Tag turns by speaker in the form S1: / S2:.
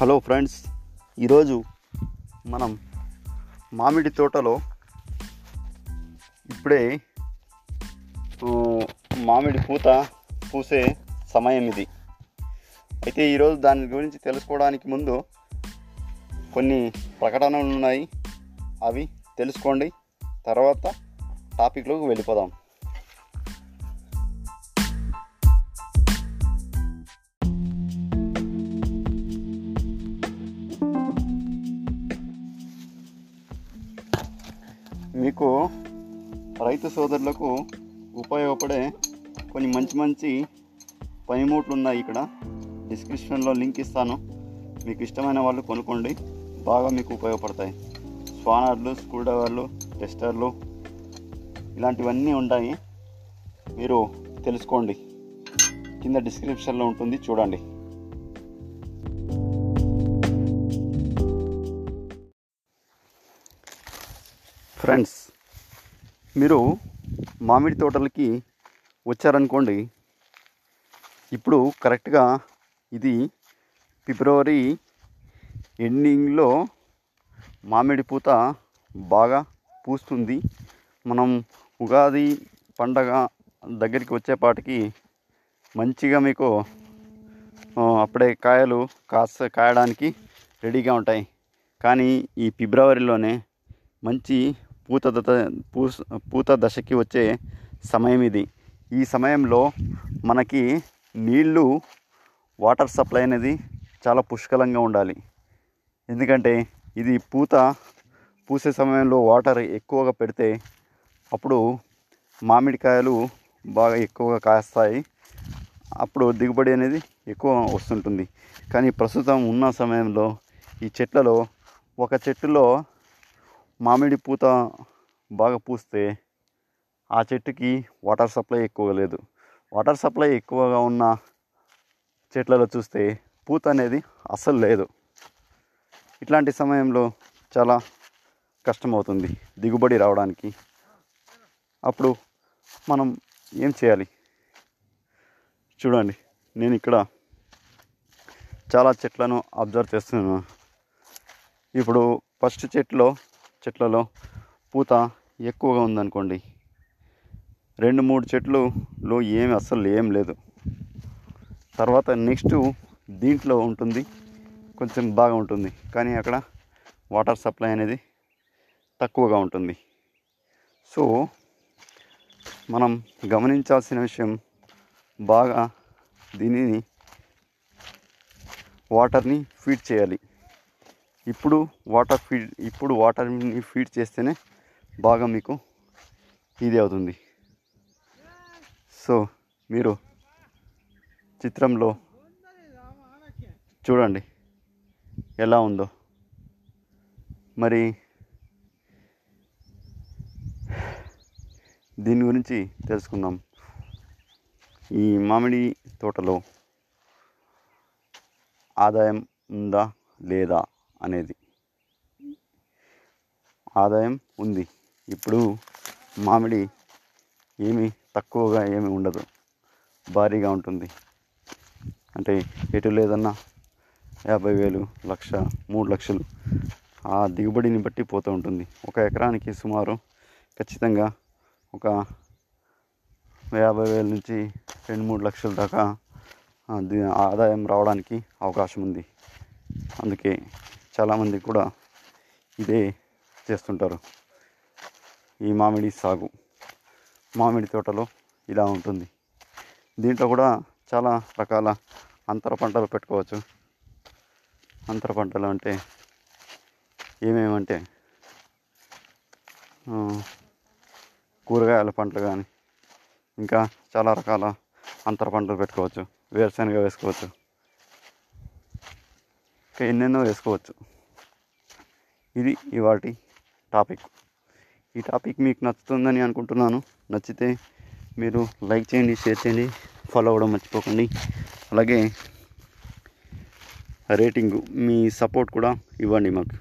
S1: Hello friends ఈరోజు మనం మామిడి తోటలో ఇప్పుడే మామిడి పూత పూసే సమయం ఇది. అయితే ఈరోజు దాని గురించి తెలుసుకోవడానికి ముందు కొన్ని ప్రకటనలు ఉన్నాయి. అవి తెలుసుకోండి. తర్వాత టాపిక్లోకి వెళ్ళిపోదాం. మీకు రైతు సోదరులకు ఉపయోగపడే కొన్ని మంచి మంచి పనిముట్లు ఉన్నాయి ఇక్కడ. డిస్క్రిప్షన్లో లింక్ ఇస్తాను. మీకు ఇష్టమైన వాళ్ళు కొనుక్కోండి. బాగా మీకు ఉపయోగపడతాయి. స్వానర్లు స్క్రూ డ్రైవర్లు టెస్టర్లు ఇలాంటివన్నీ ఉంటాయి. మీరు తెలుసుకోండి. కింద డిస్క్రిప్షన్లో ఉంటుంది. చూడండి. ఫ్రెండ్స్ మీరు మామిడి తోటలకి వచ్చారనుకోండి ఇప్పుడు కరెక్ట్గా ఇది ఫిబ్రవరి ఎండింగ్లో మామిడి పూత బాగా పూస్తుంది. మనం ఉగాది పండగ దగ్గరికి వచ్చేపాటికి మంచిగా మీకు అప్పుడే కాయలు కాస్త కాయడానికి రెడీగా ఉంటాయి. కానీ ఈ ఫిబ్రవరిలోనే మంచి పూత దత పూత దశకి వచ్చే సమయం ఇది ఈ సమయంలో మనకి నీళ్ళు వాటర్ సప్లై అనేది చాలా పుష్కలంగా ఉండాలి. ఎందుకంటే ఇది పూత పూసే సమయంలో వాటర్ ఎక్కువగా పెడితే అప్పుడు మామిడికాయలు బాగా ఎక్కువగా కాస్తాయి. అప్పుడు దిగుబడి అనేది ఎక్కువ వస్తుంటుంది. కానీ ప్రస్తుతం ఉన్న సమయంలో ఈ చెట్లలో ఒక చెట్టులో మామిడి పూత బాగా పూస్తే ఆ చెట్టుకి వాటర్ సప్లై ఎక్కువగా లేదు. వాటర్ సప్లై ఎక్కువగా ఉన్న చెట్లలో చూస్తే పూత అనేది అస్సలు లేదు. ఇట్లాంటి సమయంలో చాలా కష్టమవుతుంది దిగుబడి రావడానికి. అప్పుడు మనం ఏం చేయాలి? చూడండి నేను ఇక్కడ చాలా చెట్లను అబ్జర్వ్ చేస్తున్నాను. ఇప్పుడు ఫస్ట్ చెట్లో చెట్లలో పూత ఎక్కువగా ఉందనుకోండి రెండు మూడు చెట్లులో ఏమి అస్సలు ఏం లేదు. తర్వాత నెక్స్ట్ దీంట్లో ఉంటుంది కొంచెం బాగా ఉంటుంది. కానీ అక్కడ వాటర్ సప్లై అనేది తక్కువగా ఉంటుంది. సో మనం గమనించాల్సిన విషయం బాగా దీనిని వాటర్ని ఫీడ్ చేయాలి. ఇప్పుడు వాటర్ ఫీడ్ ఇప్పుడు వాటర్ని ఫీడ్ చేస్తేనే బాగా మీకు ఇది అవుతుంది. సో మీరు చిత్రంలో చూడండి ఎలా ఉందో. మరి దీని గురించి తెలుసుకుందాం. ఈ మామిడి తోటలో ఆదాయం ఉందా లేదా? అనేది. ఆదాయం ఉంది. ఇప్పుడు మామిడి ఏమి తక్కువగా ఏమి ఉండదు. భారీగా ఉంటుంది. అంటే ఎటు లేదన్నా యాభై వేలు లక్ష మూడు లక్షలు ఆ దిగుబడిని బట్టి పోతూ ఉంటుంది. ఒక ఎకరానికి సుమారు ఖచ్చితంగా ఒక యాభై వేల నుంచి రెండు మూడు లక్షల దాకా ఆదాయం రావడానికి అవకాశం ఉంది. అందుకే చాలామంది కూడా ఇదే చేస్తుంటారు. ఈ మామిడి సాగు మామిడి తోటలో ఇలా ఉంటుంది. దీంట్లో కూడా చాలా రకాల అంతర పంటలు పెట్టుకోవచ్చు. అంతర పంటలు అంటే ఏమేమంటే కూరగాయల పంటలు కానీ ఇంకా చాలా రకాల అంతర పంటలు పెట్టుకోవచ్చు. వేరుశనగ వేసుకోవచ్చు. ఇంకా ఎన్నెన్నో వేసుకోవచ్చు. ఇది ఇవాటి టాపిక్. ఈ టాపిక్ మీకు నచ్చుతుందని అనుకుంటున్నాను. నచ్చితే మీరు లైక్ చేయండి షేర్ చేయండి ఫాలో అవ్వడం మర్చిపోకండి. అలాగే రేటింగ్ మీ సపోర్ట్ కూడా ఇవ్వండి మాకు.